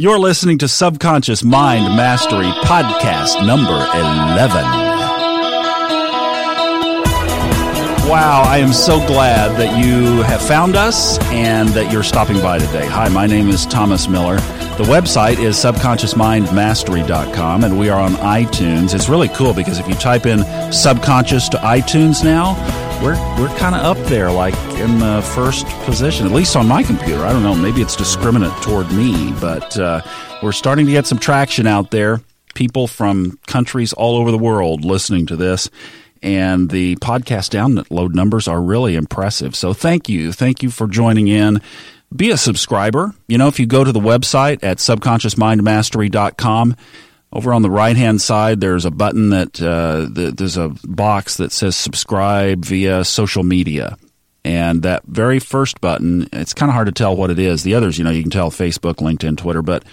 You're listening to Subconscious Mind Mastery Podcast number 11. Wow, I am so glad that you have found us and that you're stopping by today. Hi, my name is Thomas Miller. The website is subconsciousmindmastery.com and we are on iTunes. It's really cool because if you type in subconscious to iTunes now, we're we're kind of up there, like in the first position, at least on my computer. I don't know, maybe it's discriminant toward me, but uh, we're starting to get some traction out there. People from countries all over the world listening to this, and the podcast download numbers are really impressive. So thank you, thank you for joining in. Be a subscriber. You know, if you go to the website at subconsciousmindmastery.com over on the right hand side, there's a button that uh, the, there's a box that says subscribe via social media. And that very first button, it's kind of hard to tell what it is. The others, you know, you can tell Facebook, LinkedIn, Twitter, but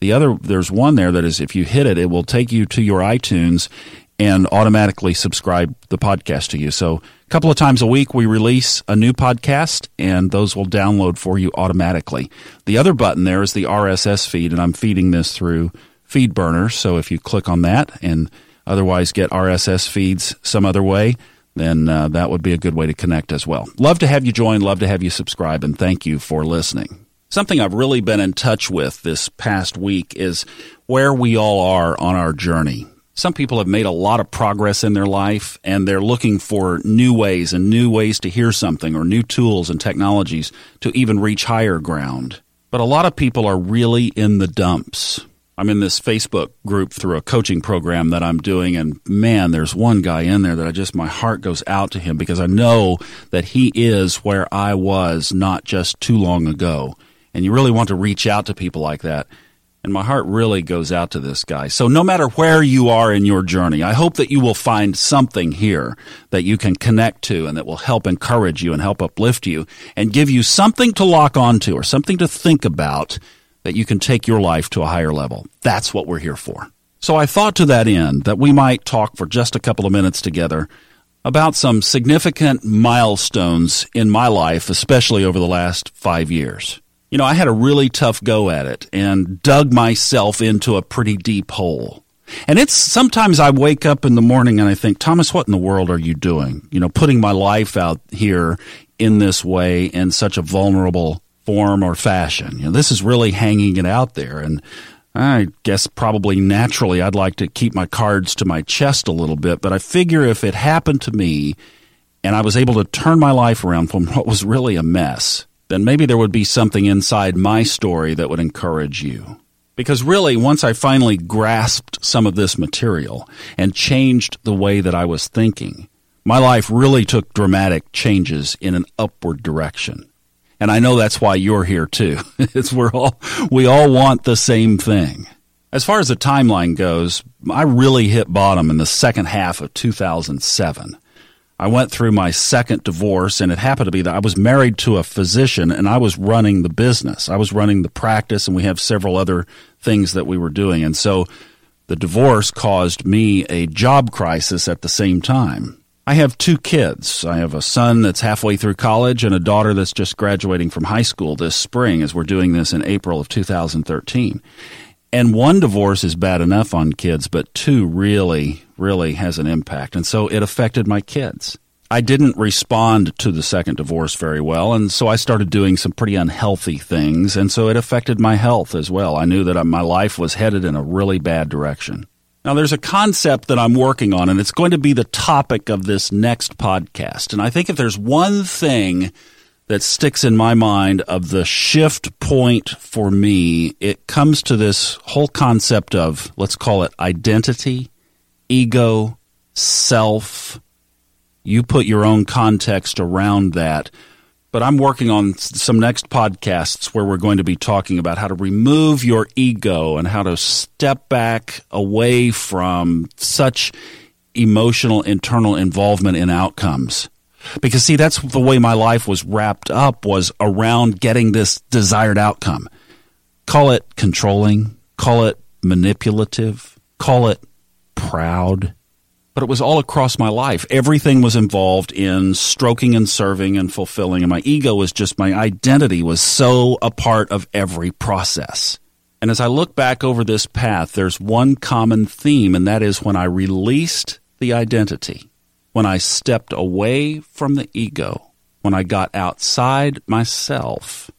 the other, there's one there that is if you hit it, it will take you to your iTunes and automatically subscribe the podcast to you. So a couple of times a week we release a new podcast and those will download for you automatically. The other button there is the RSS feed and I'm feeding this through FeedBurner. So if you click on that and otherwise get RSS feeds some other way, then uh, that would be a good way to connect as well. Love to have you join, love to have you subscribe, and thank you for listening. Something I've really been in touch with this past week is where we all are on our journey. Some people have made a lot of progress in their life and they're looking for new ways and new ways to hear something or new tools and technologies to even reach higher ground. But a lot of people are really in the dumps. I'm in this Facebook group through a coaching program that I'm doing, and man, there's one guy in there that I just, my heart goes out to him because I know that he is where I was not just too long ago. And you really want to reach out to people like that. And my heart really goes out to this guy. So no matter where you are in your journey, I hope that you will find something here that you can connect to and that will help encourage you and help uplift you and give you something to lock onto or something to think about that you can take your life to a higher level. That's what we're here for. So I thought to that end that we might talk for just a couple of minutes together about some significant milestones in my life, especially over the last five years. You know, I had a really tough go at it and dug myself into a pretty deep hole. And it's sometimes I wake up in the morning and I think, Thomas, what in the world are you doing? You know, putting my life out here in this way in such a vulnerable form or fashion. You know, this is really hanging it out there. And I guess probably naturally I'd like to keep my cards to my chest a little bit, but I figure if it happened to me and I was able to turn my life around from what was really a mess, then maybe there would be something inside my story that would encourage you. Because really, once I finally grasped some of this material and changed the way that I was thinking, my life really took dramatic changes in an upward direction. And I know that's why you're here too. it's we're all, we all want the same thing. As far as the timeline goes, I really hit bottom in the second half of 2007. I went through my second divorce and it happened to be that I was married to a physician and I was running the business. I was running the practice and we have several other things that we were doing. And so the divorce caused me a job crisis at the same time. I have two kids. I have a son that's halfway through college and a daughter that's just graduating from high school this spring as we're doing this in April of 2013. And one divorce is bad enough on kids, but two really, really has an impact. And so it affected my kids. I didn't respond to the second divorce very well, and so I started doing some pretty unhealthy things, and so it affected my health as well. I knew that my life was headed in a really bad direction. Now, there's a concept that I'm working on, and it's going to be the topic of this next podcast. And I think if there's one thing that sticks in my mind of the shift point for me, it comes to this whole concept of, let's call it identity, ego, self. You put your own context around that but I'm working on some next podcasts where we're going to be talking about how to remove your ego and how to step back away from such emotional internal involvement in outcomes. Because see, that's the way my life was wrapped up was around getting this desired outcome. Call it controlling, call it manipulative, call it proud, but it was all across my life. Everything was involved in stroking and serving and fulfilling. And my ego was just my identity was so a part of every process. And as I look back over this path, there's one common theme, and that is when I released the identity, when I stepped away from the ego, when I got outside myself,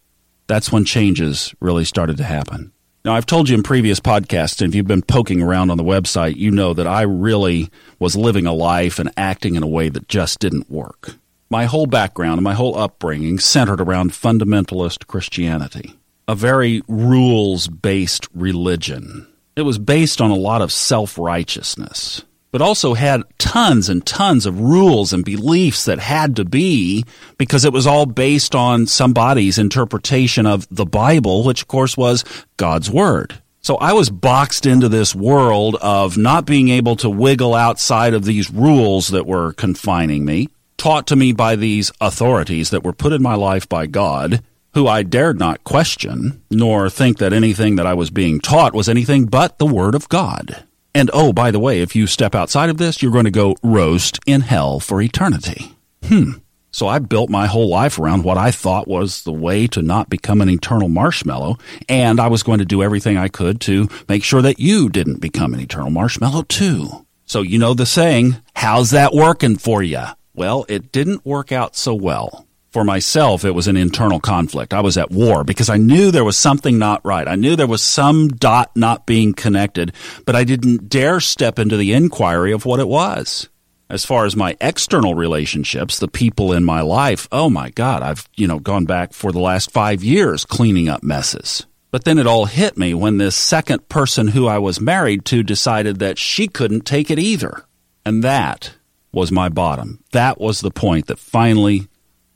that's when changes really started to happen. Now, I've told you in previous podcasts, and if you've been poking around on the website, you know that I really was living a life and acting in a way that just didn't work. My whole background and my whole upbringing centered around fundamentalist Christianity, a very rules based religion. It was based on a lot of self righteousness but also had tons and tons of rules and beliefs that had to be because it was all based on somebody's interpretation of the Bible, which of course was God's Word. So I was boxed into this world of not being able to wiggle outside of these rules that were confining me, taught to me by these authorities that were put in my life by God, who I dared not question, nor think that anything that I was being taught was anything but the Word of God. And oh, by the way, if you step outside of this, you're going to go roast in hell for eternity. Hmm. So I built my whole life around what I thought was the way to not become an eternal marshmallow, and I was going to do everything I could to make sure that you didn't become an eternal marshmallow too. So you know the saying, how's that working for you? Well, it didn't work out so well for myself, it was an internal conflict. I was at war because I knew there was something not right. I knew there was some dot not being connected, but I didn't dare step into the inquiry of what it was. As far as my external relationships, the people in my life, oh my God, I've, you know, gone back for the last five years cleaning up messes. But then it all hit me when this second person who I was married to decided that she couldn't take it either. And that was my bottom. That was the point that finally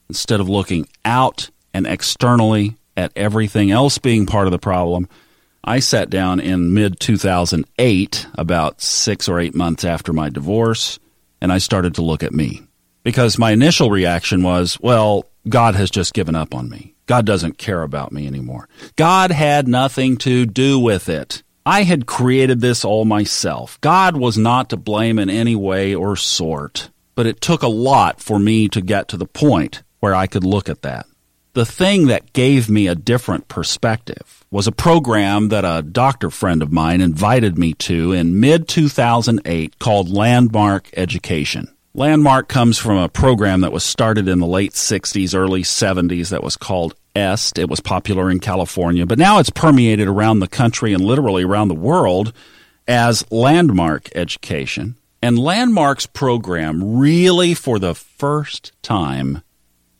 instead of looking out and externally at everything else being part of the problem, I sat down in mid 2008, about six or eight months after my divorce, and I started to look at me. Because my initial reaction was, well, God has just given up on me. God doesn't care about me anymore. God had nothing to do with it. I had created this all myself. God was not to blame in any way or sort. But it took a lot for me to get to the point where I could look at that. The thing that gave me a different perspective was a program that a doctor friend of mine invited me to in mid 2008 called Landmark Education. Landmark comes from a program that was started in the late 60s, early 70s that was called EST. It was popular in California, but now it's permeated around the country and literally around the world as Landmark Education. And Landmark's program really, for the first time,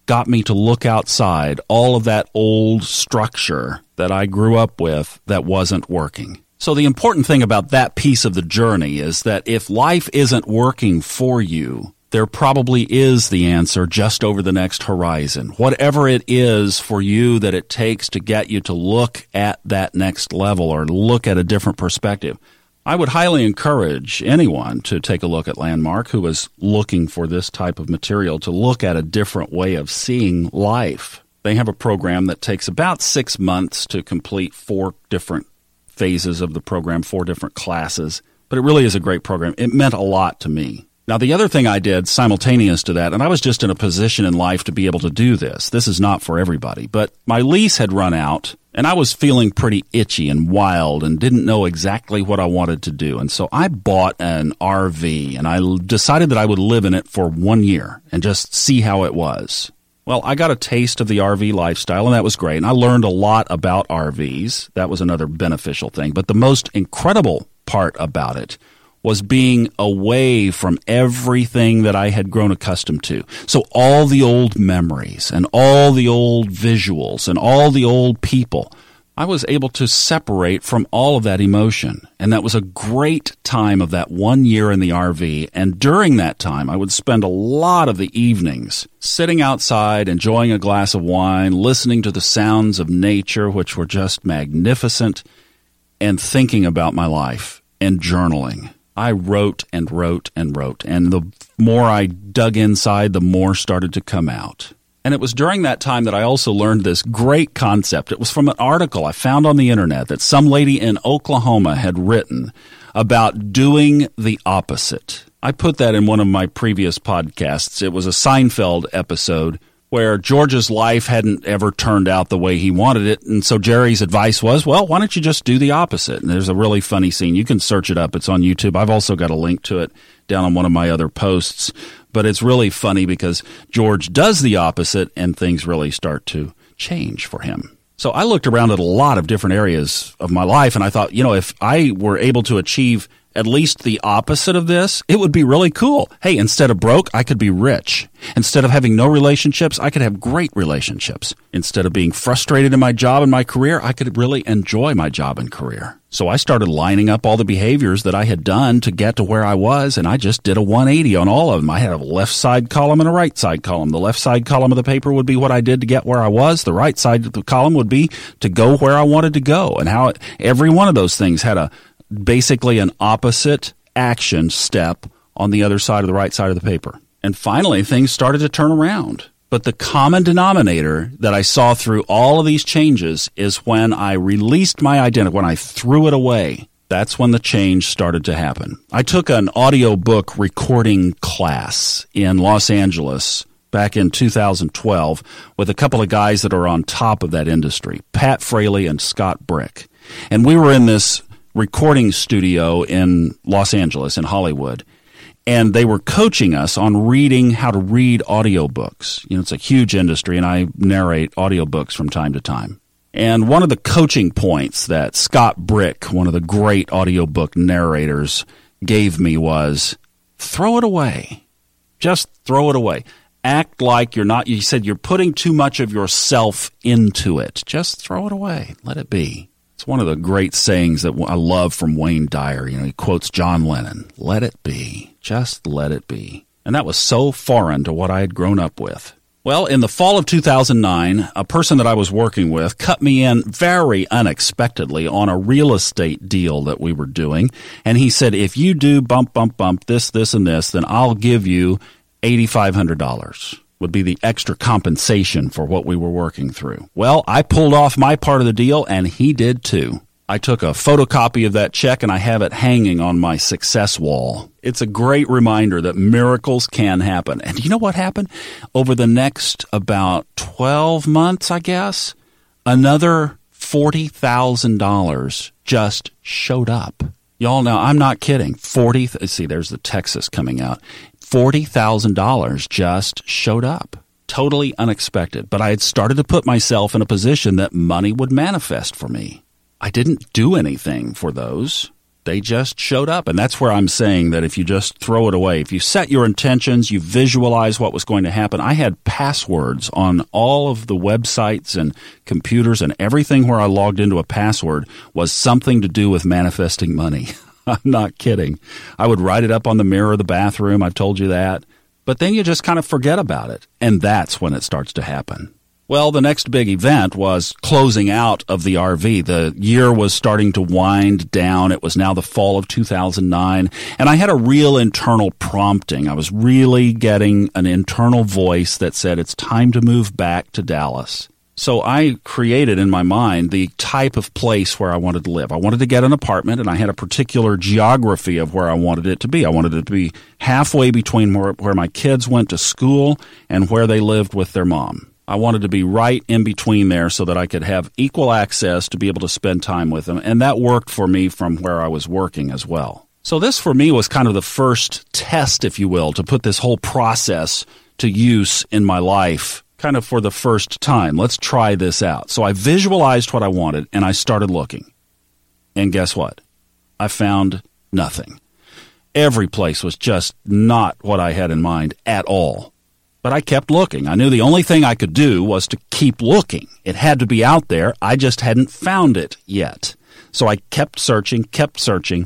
got me to look outside all of that old structure that I grew up with that wasn't working. So the important thing about that piece of the journey is that if life isn't working for you, there probably is the answer just over the next horizon. Whatever it is for you that it takes to get you to look at that next level or look at a different perspective. I would highly encourage anyone to take a look at Landmark who is looking for this type of material to look at a different way of seeing life. They have a program that takes about six months to complete four different phases of the program, four different classes, but it really is a great program. It meant a lot to me. Now, the other thing I did simultaneous to that, and I was just in a position in life to be able to do this. This is not for everybody, but my lease had run out and I was feeling pretty itchy and wild and didn't know exactly what I wanted to do. And so I bought an RV and I decided that I would live in it for one year and just see how it was. Well, I got a taste of the RV lifestyle and that was great. And I learned a lot about RVs. That was another beneficial thing. But the most incredible part about it was being away from everything that I had grown accustomed to. So all the old memories and all the old visuals and all the old people, I was able to separate from all of that emotion. And that was a great time of that one year in the RV. And during that time, I would spend a lot of the evenings sitting outside, enjoying a glass of wine, listening to the sounds of nature, which were just magnificent, and thinking about my life and journaling. I wrote and wrote and wrote. And the more I dug inside, the more started to come out. And it was during that time that I also learned this great concept. It was from an article I found on the internet that some lady in Oklahoma had written about doing the opposite. I put that in one of my previous podcasts. It was a Seinfeld episode where George's life hadn't ever turned out the way he wanted it. And so Jerry's advice was, well, why don't you just do the opposite? And there's a really funny scene. You can search it up. It's on YouTube. I've also got a link to it down on one of my other posts. But it's really funny because George does the opposite and things really start to change for him. So I looked around at a lot of different areas of my life and I thought, you know, if I were able to achieve at least the opposite of this, it would be really cool. Hey, instead of broke, I could be rich. Instead of having no relationships, I could have great relationships. Instead of being frustrated in my job and my career, I could really enjoy my job and career. So I started lining up all the behaviors that I had done to get to where I was, and I just did a 180 on all of them. I had a left side column and a right side column. The left side column of the paper would be what I did to get where I was. The right side of the column would be to go where I wanted to go, and how every one of those things had a basically an opposite action step on the other side of the right side of the paper. And finally, things started to turn around. But the common denominator that I saw through all of these changes is when I released my identity, when I threw it away. That's when the change started to happen. I took an audiobook recording class in Los Angeles back in 2012 with a couple of guys that are on top of that industry, Pat Fraley and Scott Brick. And we were in this recording studio in Los Angeles, in Hollywood. And they were coaching us on reading how to read audiobooks. You know, it's a huge industry, and I narrate audiobooks from time to time. And one of the coaching points that Scott Brick, one of the great audiobook narrators, gave me was throw it away. Just throw it away. Act like you're not, you said you're putting too much of yourself into it. Just throw it away. Let it be. It's one of the great sayings that I love from Wayne Dyer. You know, he quotes John Lennon, let it be. Just let it be. And that was so foreign to what I had grown up with. Well, in the fall of 2009, a person that I was working with cut me in very unexpectedly on a real estate deal that we were doing. And he said, if you do bump, bump, bump, this, this, and this, then I'll give you $8,500 would be the extra compensation for what we were working through. Well, I pulled off my part of the deal and he did too. I took a photocopy of that check and I have it hanging on my success wall. It's a great reminder that miracles can happen. And you know what happened? Over the next about 12 months, I guess, another $40,000 just showed up. Y'all know, I'm not kidding. 40, see, there's the Texas coming out. $40,000 just showed up. Totally unexpected. But I had started to put myself in a position that money would manifest for me. I didn't do anything for those. They just showed up. And that's where I'm saying that if you just throw it away, if you set your intentions, you visualize what was going to happen. I had passwords on all of the websites and computers and everything where I logged into a password was something to do with manifesting money. I'm not kidding. I would write it up on the mirror of the bathroom. I've told you that. But then you just kind of forget about it. And that's when it starts to happen. Well, the next big event was closing out of the RV. The year was starting to wind down. It was now the fall of 2009. And I had a real internal prompting. I was really getting an internal voice that said, it's time to move back to Dallas. So I created in my mind the type of place where I wanted to live. I wanted to get an apartment and I had a particular geography of where I wanted it to be. I wanted it to be halfway between where, where my kids went to school and where they lived with their mom. I wanted to be right in between there so that I could have equal access to be able to spend time with them. And that worked for me from where I was working as well. So this for me was kind of the first test, if you will, to put this whole process to use in my life kind of for the first time. Let's try this out. So I visualized what I wanted and I started looking. And guess what? I found nothing. Every place was just not what I had in mind at all. But I kept looking. I knew the only thing I could do was to keep looking. It had to be out there. I just hadn't found it yet. So I kept searching, kept searching.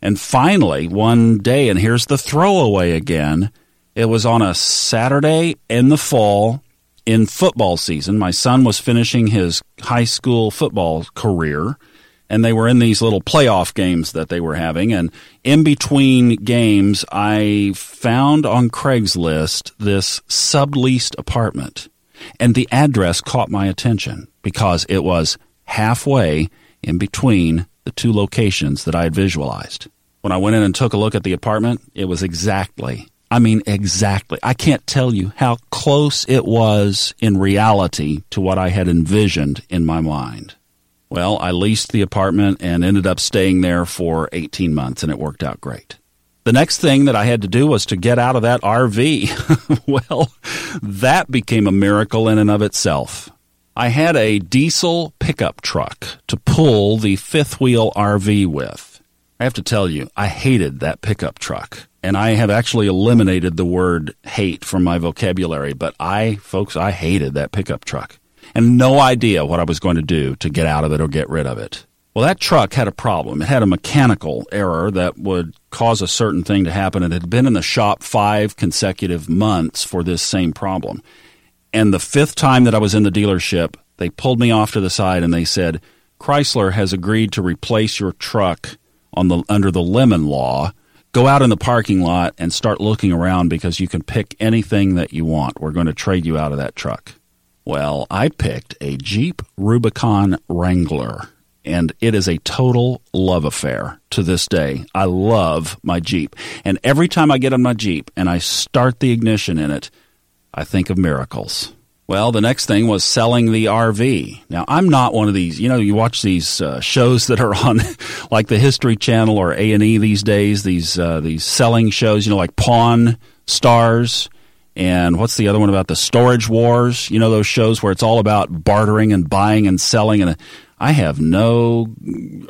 And finally, one day, and here's the throwaway again. It was on a Saturday in the fall in football season. My son was finishing his high school football career, and they were in these little playoff games that they were having. And in between games, I found on Craigslist this subleased apartment, and the address caught my attention because it was halfway in between the two locations that I had visualized. When I went in and took a look at the apartment, it was exactly I mean, exactly. I can't tell you how close it was in reality to what I had envisioned in my mind. Well, I leased the apartment and ended up staying there for 18 months, and it worked out great. The next thing that I had to do was to get out of that RV. well, that became a miracle in and of itself. I had a diesel pickup truck to pull the fifth wheel RV with. I have to tell you, I hated that pickup truck. And I have actually eliminated the word hate from my vocabulary, but I, folks, I hated that pickup truck and no idea what I was going to do to get out of it or get rid of it. Well, that truck had a problem. It had a mechanical error that would cause a certain thing to happen. It had been in the shop five consecutive months for this same problem. And the fifth time that I was in the dealership, they pulled me off to the side and they said, Chrysler has agreed to replace your truck on the under the lemon law. Go out in the parking lot and start looking around because you can pick anything that you want. We're going to trade you out of that truck. Well, I picked a Jeep Rubicon Wrangler and it is a total love affair to this day. I love my Jeep. And every time I get on my Jeep and I start the ignition in it, I think of miracles. Well, the next thing was selling the RV. Now, I'm not one of these, you know, you watch these uh, shows that are on like the History Channel or A&E these days, these uh, these selling shows, you know, like Pawn Stars and what's the other one about the Storage Wars, you know, those shows where it's all about bartering and buying and selling and I have no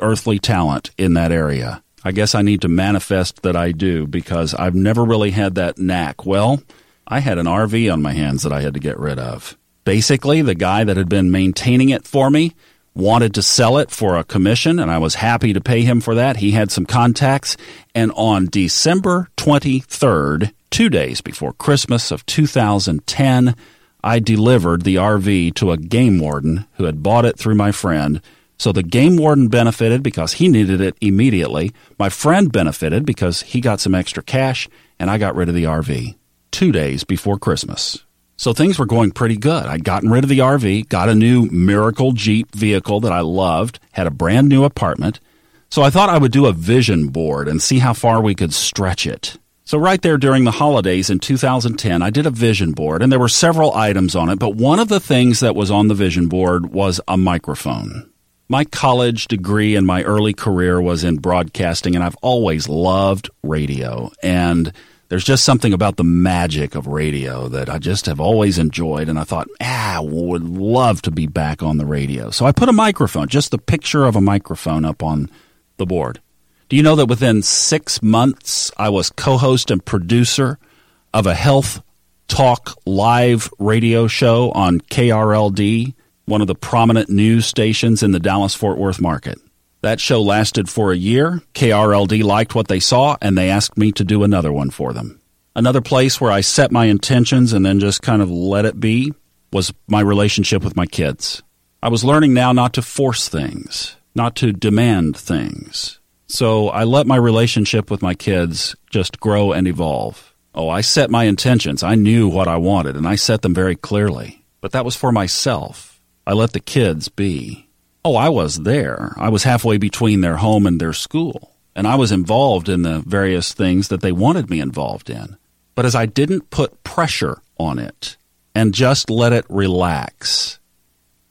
earthly talent in that area. I guess I need to manifest that I do because I've never really had that knack. Well, I had an RV on my hands that I had to get rid of. Basically, the guy that had been maintaining it for me wanted to sell it for a commission, and I was happy to pay him for that. He had some contacts, and on December 23rd, two days before Christmas of 2010, I delivered the RV to a game warden who had bought it through my friend. So the game warden benefited because he needed it immediately. My friend benefited because he got some extra cash, and I got rid of the RV two days before Christmas. So things were going pretty good. I'd gotten rid of the RV, got a new Miracle Jeep vehicle that I loved, had a brand new apartment. So I thought I would do a vision board and see how far we could stretch it. So, right there during the holidays in 2010, I did a vision board, and there were several items on it, but one of the things that was on the vision board was a microphone. My college degree and my early career was in broadcasting, and I've always loved radio. And there's just something about the magic of radio that I just have always enjoyed. And I thought, ah, would love to be back on the radio. So I put a microphone, just the picture of a microphone up on the board. Do you know that within six months, I was co host and producer of a health talk live radio show on KRLD, one of the prominent news stations in the Dallas Fort Worth market? That show lasted for a year. KRLD liked what they saw, and they asked me to do another one for them. Another place where I set my intentions and then just kind of let it be was my relationship with my kids. I was learning now not to force things, not to demand things. So I let my relationship with my kids just grow and evolve. Oh, I set my intentions. I knew what I wanted, and I set them very clearly. But that was for myself. I let the kids be. Oh, I was there. I was halfway between their home and their school. And I was involved in the various things that they wanted me involved in. But as I didn't put pressure on it and just let it relax,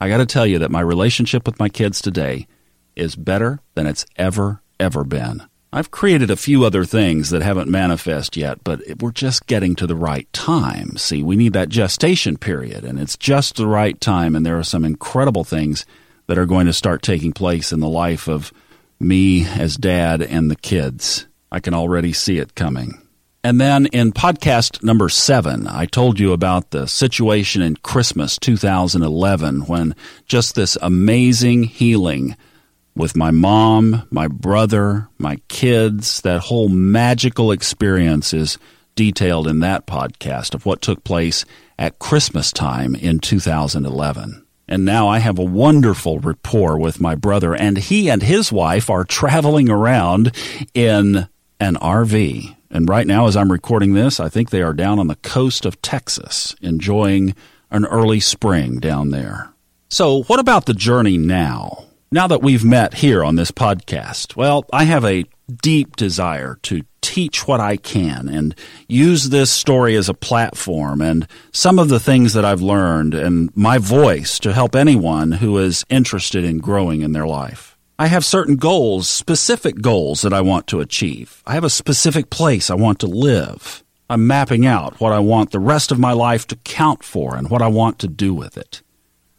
I got to tell you that my relationship with my kids today is better than it's ever ever been. I've created a few other things that haven't manifest yet, but we're just getting to the right time. See, we need that gestation period, and it's just the right time, and there are some incredible things that are going to start taking place in the life of me as dad and the kids. I can already see it coming. And then in podcast number seven, I told you about the situation in Christmas 2011 when just this amazing healing with my mom, my brother, my kids. That whole magical experience is detailed in that podcast of what took place at Christmas time in 2011. And now I have a wonderful rapport with my brother, and he and his wife are traveling around in an RV. And right now, as I'm recording this, I think they are down on the coast of Texas enjoying an early spring down there. So, what about the journey now? Now that we've met here on this podcast, well, I have a deep desire to teach what I can and use this story as a platform and some of the things that I've learned and my voice to help anyone who is interested in growing in their life. I have certain goals, specific goals that I want to achieve. I have a specific place I want to live. I'm mapping out what I want the rest of my life to count for and what I want to do with it.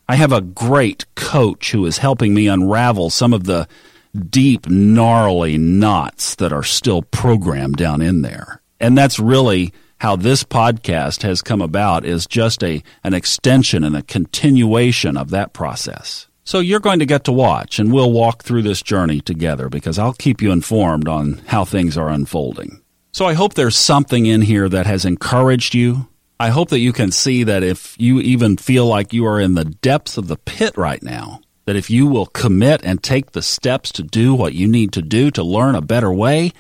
I have a great coach who is helping me unravel some of the deep, gnarly knots that are still programmed down in there. And that's really how this podcast has come about is just a an extension and a continuation of that process. So you're going to get to watch and we'll walk through this journey together because I'll keep you informed on how things are unfolding. So I hope there's something in here that has encouraged you. I hope that you can see that if you even feel like you are in the depths of the pit right now, that if you will commit and take the steps to do what you need to do to learn a better way,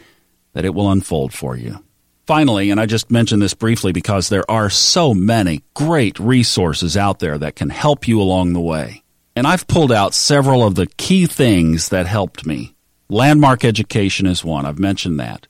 that it will unfold for you. Finally, and I just mentioned this briefly because there are so many great resources out there that can help you along the way. And I've pulled out several of the key things that helped me. Landmark education is one. I've mentioned that.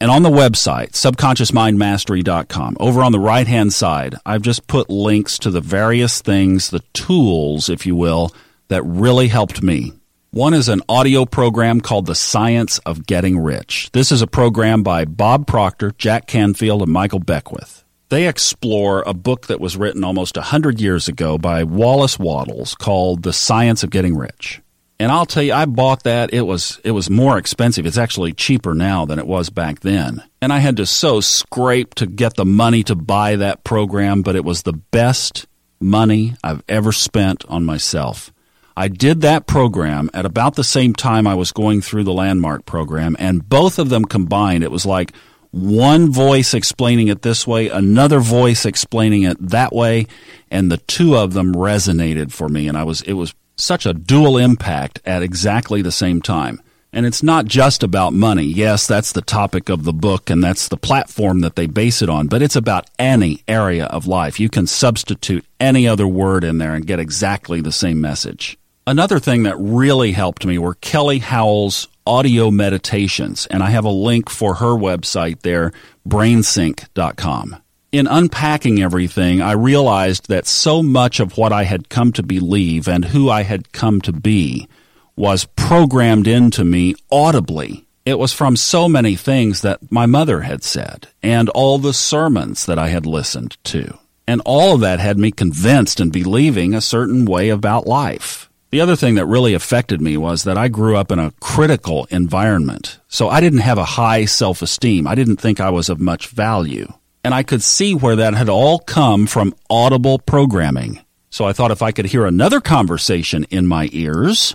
And on the website, subconsciousmindmastery.com, over on the right hand side, I've just put links to the various things, the tools, if you will, that really helped me. One is an audio program called The Science of Getting Rich. This is a program by Bob Proctor, Jack Canfield, and Michael Beckwith. They explore a book that was written almost 100 years ago by Wallace Wattles called The Science of Getting Rich. And I'll tell you, I bought that. It was it was more expensive. It's actually cheaper now than it was back then. And I had to so scrape to get the money to buy that program, but it was the best money I've ever spent on myself. I did that program at about the same time I was going through the landmark program, and both of them combined, it was like one voice explaining it this way, another voice explaining it that way, and the two of them resonated for me, and I was it was such a dual impact at exactly the same time. And it's not just about money. Yes, that's the topic of the book and that's the platform that they base it on, but it's about any area of life. You can substitute any other word in there and get exactly the same message. Another thing that really helped me were Kelly Howell's audio meditations, and I have a link for her website there, brainsync.com. In unpacking everything, I realized that so much of what I had come to believe and who I had come to be was programmed into me audibly. It was from so many things that my mother had said and all the sermons that I had listened to. And all of that had me convinced and believing a certain way about life. The other thing that really affected me was that I grew up in a critical environment. So I didn't have a high self esteem. I didn't think I was of much value. And I could see where that had all come from audible programming. So I thought if I could hear another conversation in my ears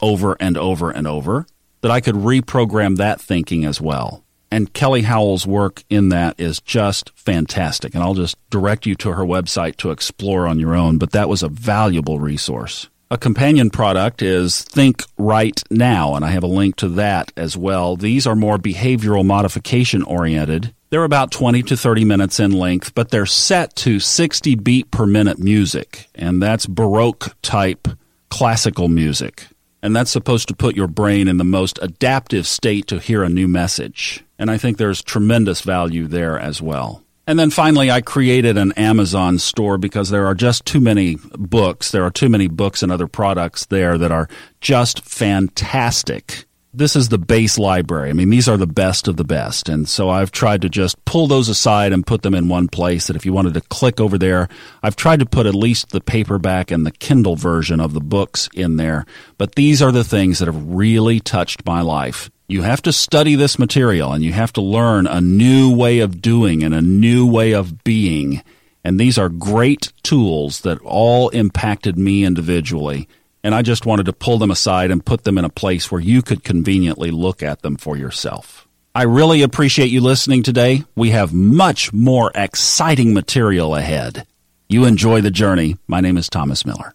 over and over and over, that I could reprogram that thinking as well. And Kelly Howell's work in that is just fantastic. And I'll just direct you to her website to explore on your own, but that was a valuable resource. A companion product is Think Right Now, and I have a link to that as well. These are more behavioral modification oriented. They're about 20 to 30 minutes in length, but they're set to 60 beat per minute music, and that's Baroque type classical music. And that's supposed to put your brain in the most adaptive state to hear a new message. And I think there's tremendous value there as well. And then finally, I created an Amazon store because there are just too many books. There are too many books and other products there that are just fantastic. This is the base library. I mean, these are the best of the best. And so I've tried to just pull those aside and put them in one place that if you wanted to click over there, I've tried to put at least the paperback and the Kindle version of the books in there. But these are the things that have really touched my life you have to study this material and you have to learn a new way of doing and a new way of being. And these are great tools that all impacted me individually. And I just wanted to pull them aside and put them in a place where you could conveniently look at them for yourself. I really appreciate you listening today. We have much more exciting material ahead. You enjoy the journey. My name is Thomas Miller.